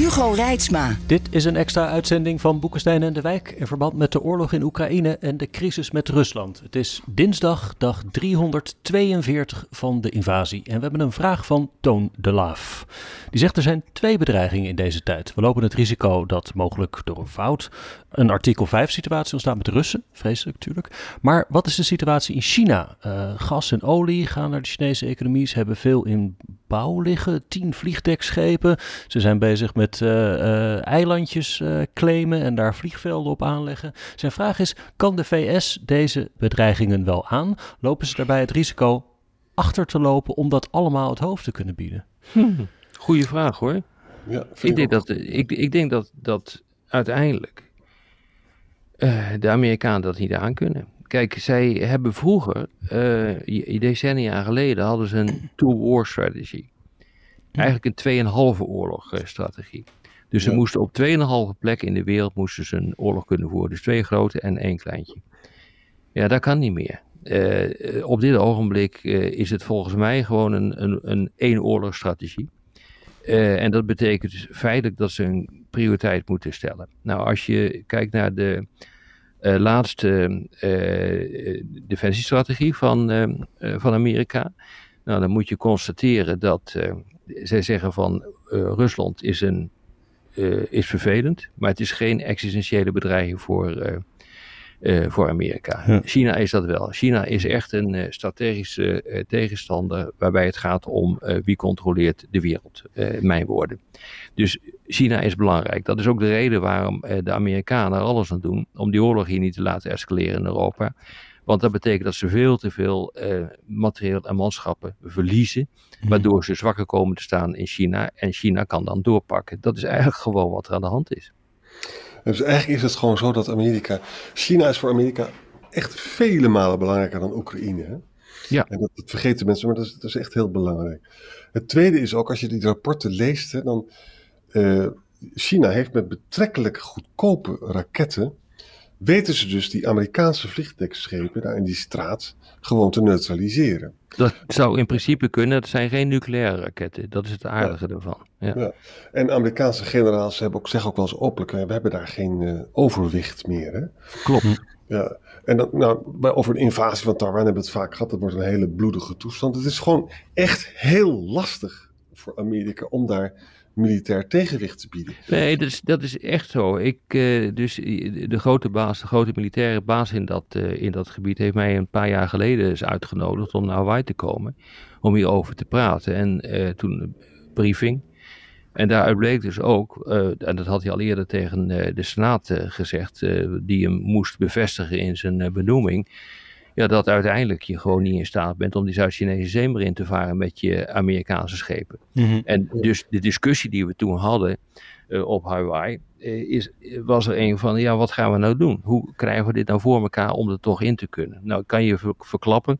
Hugo Reitsma. Dit is een extra uitzending van Boekenstein en de Wijk in verband met de oorlog in Oekraïne en de crisis met Rusland. Het is dinsdag, dag 342 van de invasie. En we hebben een vraag van Toon de Laaf. Die zegt er zijn twee bedreigingen in deze tijd. We lopen het risico dat mogelijk door een fout een artikel 5 situatie ontstaat met de Russen. Vreselijk natuurlijk. Maar wat is de situatie in China? Uh, gas en olie gaan naar de Chinese economie. Ze hebben veel in bouw liggen. Tien vliegdekschepen. Ze zijn bezig met uh, uh, eilandjes claimen en daar vliegvelden op aanleggen. Zijn vraag is, kan de VS deze bedreigingen wel aan? Lopen ze daarbij het risico achter te lopen om dat allemaal het hoofd te kunnen bieden? Hm. Goeie vraag hoor. Ja, ik, denk dat, ik, ik denk dat, dat uiteindelijk uh, de Amerikanen dat niet aan kunnen. Kijk, zij hebben vroeger, uh, decennia geleden, hadden ze een two-war strategy. Eigenlijk een tweeënhalve oorlog strategie. Dus ze moesten op tweeënhalve plek in de wereld moesten ze een oorlog kunnen voeren. Dus twee grote en één kleintje. Ja, dat kan niet meer. Uh, op dit ogenblik uh, is het volgens mij gewoon een, een, een één oorlogsstrategie. Uh, en dat betekent dus feitelijk dat ze een prioriteit moeten stellen. Nou, als je kijkt naar de laatste defensiestrategie van, van Amerika, nou, dan moet je constateren dat zij zeggen van Rusland is, een, is vervelend, maar het is geen existentiële bedreiging voor, uh, voor Amerika. China is dat wel. China is echt een strategische tegenstander waarbij het gaat om wie controleert de wereld. mijn woorden. Dus China is belangrijk. Dat is ook de reden waarom de Amerikanen er alles aan doen om die oorlog hier niet te laten escaleren in Europa. Want dat betekent dat ze veel te veel materieel en manschappen verliezen, mhm. waardoor ze zwakker komen te staan in China. En China kan dan doorpakken. Dat is eigenlijk gewoon wat er aan de hand is. Dus eigenlijk is het gewoon zo dat Amerika. China is voor Amerika echt vele malen belangrijker dan Oekraïne. Hè? Ja. En dat, dat, vergeten mensen, maar dat is, dat is, echt heel belangrijk. Het tweede is ook, als je die rapporten leest, hè, dan. Uh, China heeft met betrekkelijk goedkope raketten weten ze dus die Amerikaanse vliegdekschepen daar in die straat gewoon te neutraliseren. Dat zou in principe kunnen. Het zijn geen nucleaire raketten. Dat is het aardige ervan. Ja. ja. En Amerikaanse generaals hebben ook, zeggen ook wel eens openlijk: we hebben daar geen uh, overwicht meer. Hè? Klopt. Ja. En dan, nou, bij, over de invasie van Taiwan hebben we het vaak gehad. Dat wordt een hele bloedige toestand. Het is gewoon echt heel lastig voor Amerika om daar militair tegenwicht te bieden. Nee, dat is, dat is echt zo. Ik, uh, dus de grote baas, de grote militaire baas in dat, uh, in dat gebied heeft mij een paar jaar geleden eens uitgenodigd om naar Hawaii te komen. Om hierover te praten. En toen een briefing. En daaruit bleek dus ook, en dat had hij al eerder tegen de Senaat gezegd, die hem moest bevestigen in zijn benoeming ja, dat uiteindelijk je gewoon niet in staat bent om die Zuid-Chinese zee maar in te varen met je Amerikaanse schepen. Mhm. En dus de discussie die we toen hadden uh, op Hawaii, uh, is, was er een van, ja, wat gaan we nou doen? Hoe krijgen we dit nou voor elkaar om er toch in te kunnen? Nou, kan je verklappen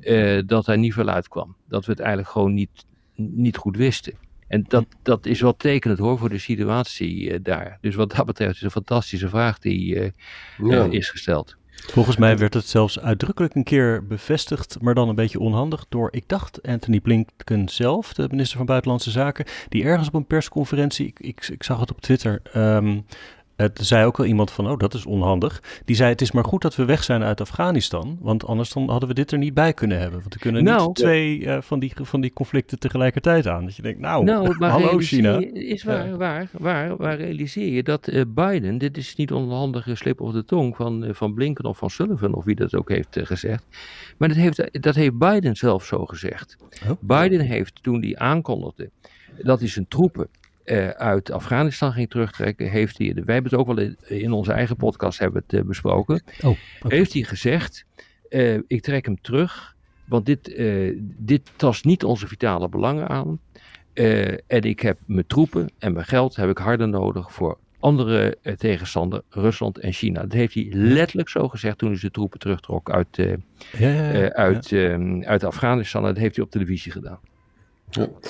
uh, dat er niet veel uitkwam. Dat we het eigenlijk gewoon niet, niet goed wisten. En dat, dat is wel tekenend hoor voor de situatie daar. Dus wat dat betreft is een fantastische vraag die ja. is gesteld. Volgens mij werd het zelfs uitdrukkelijk een keer bevestigd, maar dan een beetje onhandig door, ik dacht, Anthony Blinken zelf, de minister van Buitenlandse Zaken, die ergens op een persconferentie, ik, ik, zag het op Twitter, um, het zei ook wel iemand van, oh, dat is onhandig. Die zei, het is maar goed dat we weg zijn uit Afghanistan, want anders dan hadden we dit er niet bij kunnen hebben. Want we kunnen nou, niet twee uh, van, die, van die conflicten tegelijkertijd aan. Dat je denkt, nou, nou hallo China. Is waar, ja. waar, waar, waar realiseer je dat uh, Biden, dit is niet onhandige slip op de tong van, uh, van Blinken of van Sullivan of wie dat ook heeft gezegd. Maar dat heeft, dat heeft Biden zelf zo gezegd. Oh. Biden heeft toen hij aankondigde dat hij zijn troepen uh, uit Afghanistan ging terugtrekken, heeft hij, wij hebben het ook wel in, in onze eigen podcast hebben het, uh, besproken, oh, heeft hij gezegd, uh, ik trek hem terug, want dit, dit tast niet onze vitale belangen aan. en ik heb mijn troepen en mijn geld heb ik harder nodig voor andere uh, tegenstander, Rusland en China. Dat heeft hij letterlijk zo gezegd toen hij zijn troepen terugtrok uit, uh, ja, ja, ja, uit, ehm, uit Afghanistan. Dat heeft hij op televisie gedaan.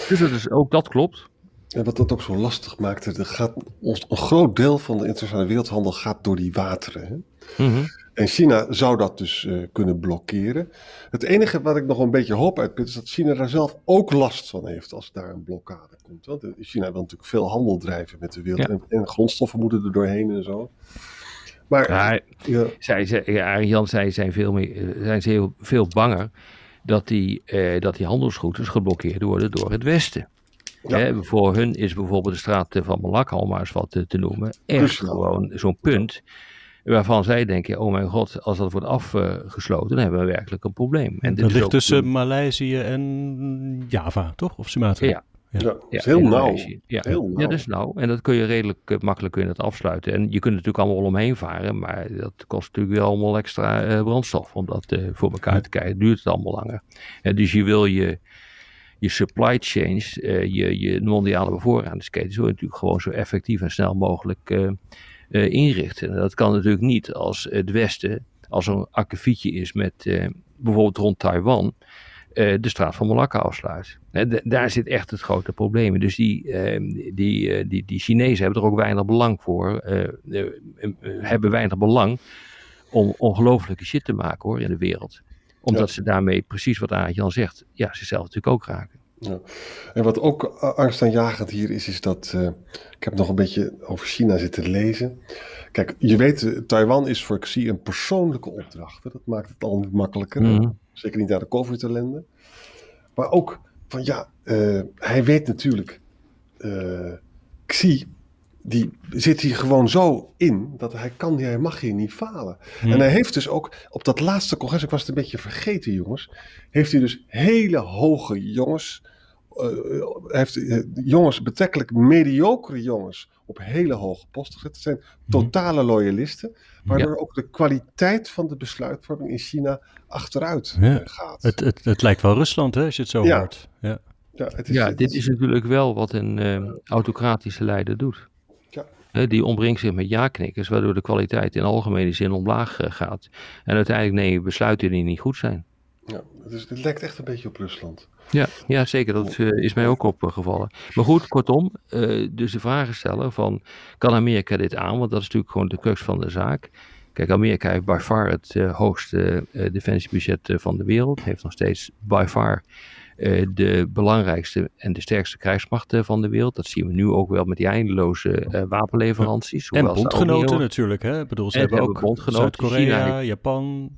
Dus dat is, ook dat klopt. En wat dat ook zo lastig maakt, er gaat, ons, een groot deel van de internationale wereldhandel gaat door die wateren. Hè? Mm En China zou dat dus uh, kunnen blokkeren. Het enige wat ik nog een beetje hoop uit is dat China daar zelf ook last van heeft als daar een blokkade komt. Want China wil natuurlijk veel handel drijven met de wereld en, en, grondstoffen moeten er doorheen en zo. Maar ja, ja. Zij, zij, ja, Jan zei, zijn, veel meer, zijn ze heel, veel banger dat die, eh, dat die handelsroutes geblokkeerd worden door het Westen. Ja. voor hun is bijvoorbeeld de straat van Malakka, om maar eens wat te, te noemen, echt gewoon zo'n punt waarvan zij denken, oh mijn god, als dat wordt afgesloten, dan hebben we werkelijk een probleem. En dat ligt tussen Maleisië en Java, toch? Of Sumatra? Ja. Ja, is heel nauw. Ja. heel nauw. Ja, dat is nauw. En dat kun je redelijk uh, makkelijk kun je dat afsluiten. En je kunt er natuurlijk allemaal omheen varen, maar dat kost natuurlijk wel allemaal extra uh, brandstof om dat uh, voor elkaar te krijgen. duurt het allemaal langer. dus je wil je, je supply chains, je, je mondiale bevoorradingsketen, zo natuurlijk gewoon zo effectief en snel mogelijk uh, inrichten. dat kan natuurlijk niet als het Westen, als er een akkefietje is met bijvoorbeeld rond Taiwan, de straat van Malakka afsluit. daar zit echt het grote probleem in. Dus die, ehm, die, die, die Chinezen hebben er ook weinig belang voor, hebben weinig belang om ongelofelijke shit te maken hoor in de wereld. Omdat ze daarmee, precies wat Jan zegt, ja, zichzelf natuurlijk ook raken. Ja. En wat ook angstaanjagend hier is, is dat. Uh, ik heb nog een beetje over China zitten lezen. Kijk, je weet, eh, Taiwan is voor Xi een persoonlijke opdracht. Hè? Dat maakt het al niet makkelijker. Mhm. Zeker niet naar de COVID-ellende. Maar ook van ja, uh, hij weet natuurlijk. Xi, die zit hier gewoon zo in dat hij kan, hij mag hier niet falen. Mhm. En hij heeft dus ook op dat laatste congres, ik was het een beetje vergeten jongens, heeft hij dus hele hoge jongens uh, heeft uh, jongens, betrekkelijk mediocre jongens, op hele hoge posten gezet. Het zijn mhm. totale loyalisten, waardoor ook de kwaliteit van de besluitvorming in China achteruit ja. gaat. Het, het, het, lijkt wel Rusland, hè, als je het zo ja. hoort. Ja, ja, het is, ja dit is, natuurlijk wel wat een uh, autocratische leider doet. Die omringt zich met ja-knikkers, waardoor de kwaliteit in algemene zin omlaag gaat. En uiteindelijk neem je besluiten die niet goed zijn. Ja, dus het lijkt echt een beetje op Rusland. Ja, ja zeker. Dat uh, is mij ook opgevallen. Maar goed, kortom, uh, dus de vragen stellen van, kan Amerika dit aan? Want dat is natuurlijk gewoon de crux van de zaak. Kijk, Amerika heeft by far het uh, hoogste defensiebudget van de wereld. Heeft nog steeds by far de belangrijkste en de sterkste krijgsmacht van de wereld. Dat zien we nu ook wel met die eindeloze wapenleveranties. En bondgenoten natuurlijk. Hè? Ik bedoel, ze hebben ook Zuid-Korea, Japan,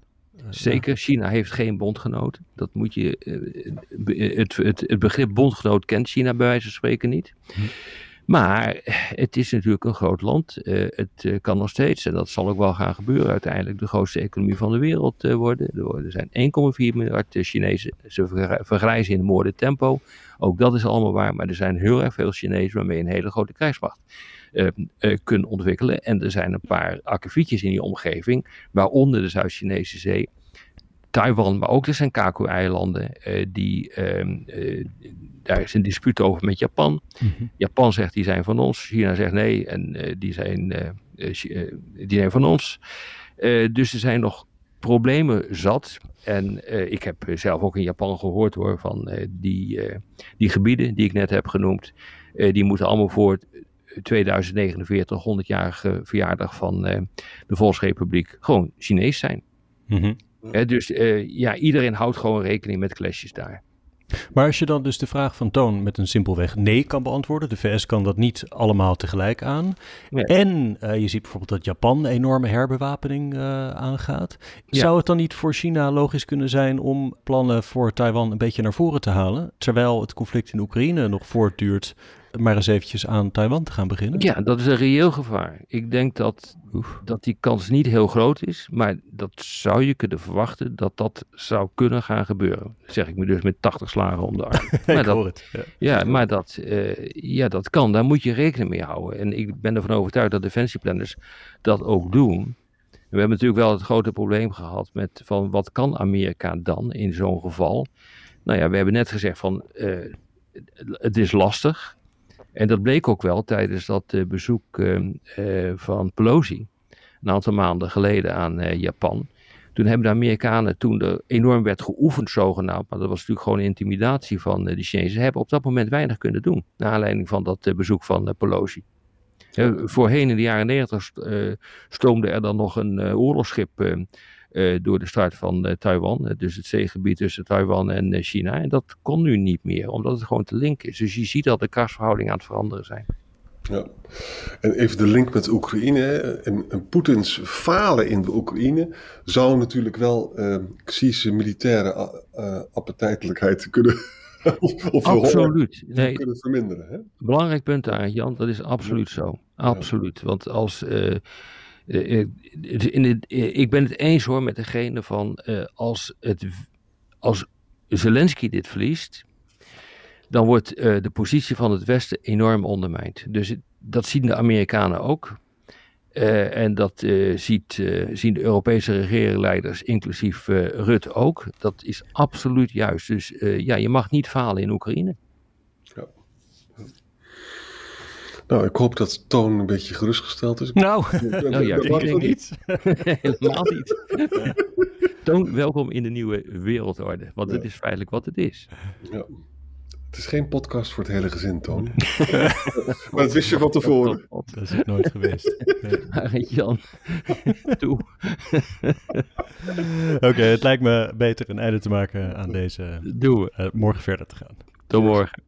Zeker, China heeft geen bondgenoot. Dat moet je, uh, het, het, het, begrip bondgenoot kent China bij wijze van spreken niet. Hm. Maar het is natuurlijk een groot land. Uh, het kan nog steeds, en dat zal ook wel gaan gebeuren, uiteindelijk de grootste economie van de wereld worden. Er zijn 1,4 miljard Chinezen. Ze vergrijzen in een moorde tempo. Ook dat is allemaal waar, maar er zijn heel erg veel Chinezen waarmee een hele grote krijgsmacht uh, uh, kunnen ontwikkelen. En er zijn een paar akkefietjes in die omgeving, waaronder de Zuid-Chinese Zee, Taiwan, maar ook de Senkaku-eilanden. Uh, die, ehm, daar is een dispuut over met Japan. Mhm. Japan zegt die zijn van ons, China zegt nee en die, zijn, die zijn van ons. dus er zijn nog problemen zat. En ik heb zelf ook in Japan gehoord hoor, van die, die gebieden die ik net heb genoemd. die moeten allemaal voor 2049, 100-jarige verjaardag van de Volksrepubliek, gewoon Chinees zijn. Mm dus uh, ja, iedereen houdt gewoon rekening met clashes daar. Maar als je dan dus de vraag van Toon met een simpelweg nee kan beantwoorden, de VS kan dat niet allemaal tegelijk aan. En uh, je ziet bijvoorbeeld dat Japan een enorme herbewapening uh, aangaat. Zou het dan niet voor China logisch kunnen zijn om plannen voor Taiwan een beetje naar voren te halen, terwijl het conflict in Oekraïne nog voortduurt maar eens eventjes aan Taiwan te gaan beginnen? Ja, dat is een reëel gevaar. Ik denk dat, dat die kans niet heel groot is, maar dat zou je kunnen verwachten dat dat zou kunnen gaan gebeuren. zeg ik me dus met 80 slagen om de arm. maar dat, het, ja. ja. maar dat, uh, ja, dat kan. Daar moet je rekening mee houden. En ik ben ervan overtuigd dat defensieplanners dat ook doen. We hebben natuurlijk wel het grote probleem gehad met van wat kan Amerika dan in zo'n geval? Nou ja, we hebben net gezegd van uh, het is lastig. En dat bleek ook wel tijdens dat bezoek ehm, van Pelosi. Een aantal maanden geleden aan Japan. Toen hebben de Amerikanen, toen er enorm werd geoefend zogenaamd, maar dat was natuurlijk gewoon intimidatie van de Chinezen, hebben op dat moment weinig kunnen doen. Naar aanleiding van dat bezoek van Pelosi. voorheen in de jaren negentig stoomde er dan nog een oorlogsschip uh, door de start van uh, Taiwan. dus het zeegebied tussen Taiwan en uh, China. En dat kon nu niet meer, omdat het gewoon te link is. Dus je ziet dat de krachtsverhoudingen aan het veranderen zijn. Ja, en even de link met Oekraïne. En, en Poetins falen in de Oekraïne zou natuurlijk wel Xi's militaire appetijtelijkheid kunnen of absoluut. Nee, kunnen verminderen. Hè? Belangrijk punt daar, Jan, dat is absoluut zo. Absoluut. Want als eh, eh, in het, eh, ik ben het eens hoor met degene van als, het, als Zelensky dit verliest, dan wordt de positie van het Westen enorm ondermijnd. Dus dat zien de Amerikanen ook. en dat ziet, zien de Europese regeringsleiders, inclusief Rutte ook. Dat is absoluut juist. Dus ja, je mag niet falen in Oekraïne. Nou, ik hoop dat Toon een beetje gerustgesteld is. Nou, nou ja, ik denk niet. Helemaal niet. Toon, welkom in de nieuwe wereldorde. Want het is feitelijk wat het is. Ja. Het is geen podcast voor het hele gezin, Toon. maar dat wist je van tevoren. Dat is het nooit geweest. Nee. Jan, toe. Oké, het lijkt me beter een einde te maken aan deze... Doe. Uh, morgen verder te gaan. Tot morgen.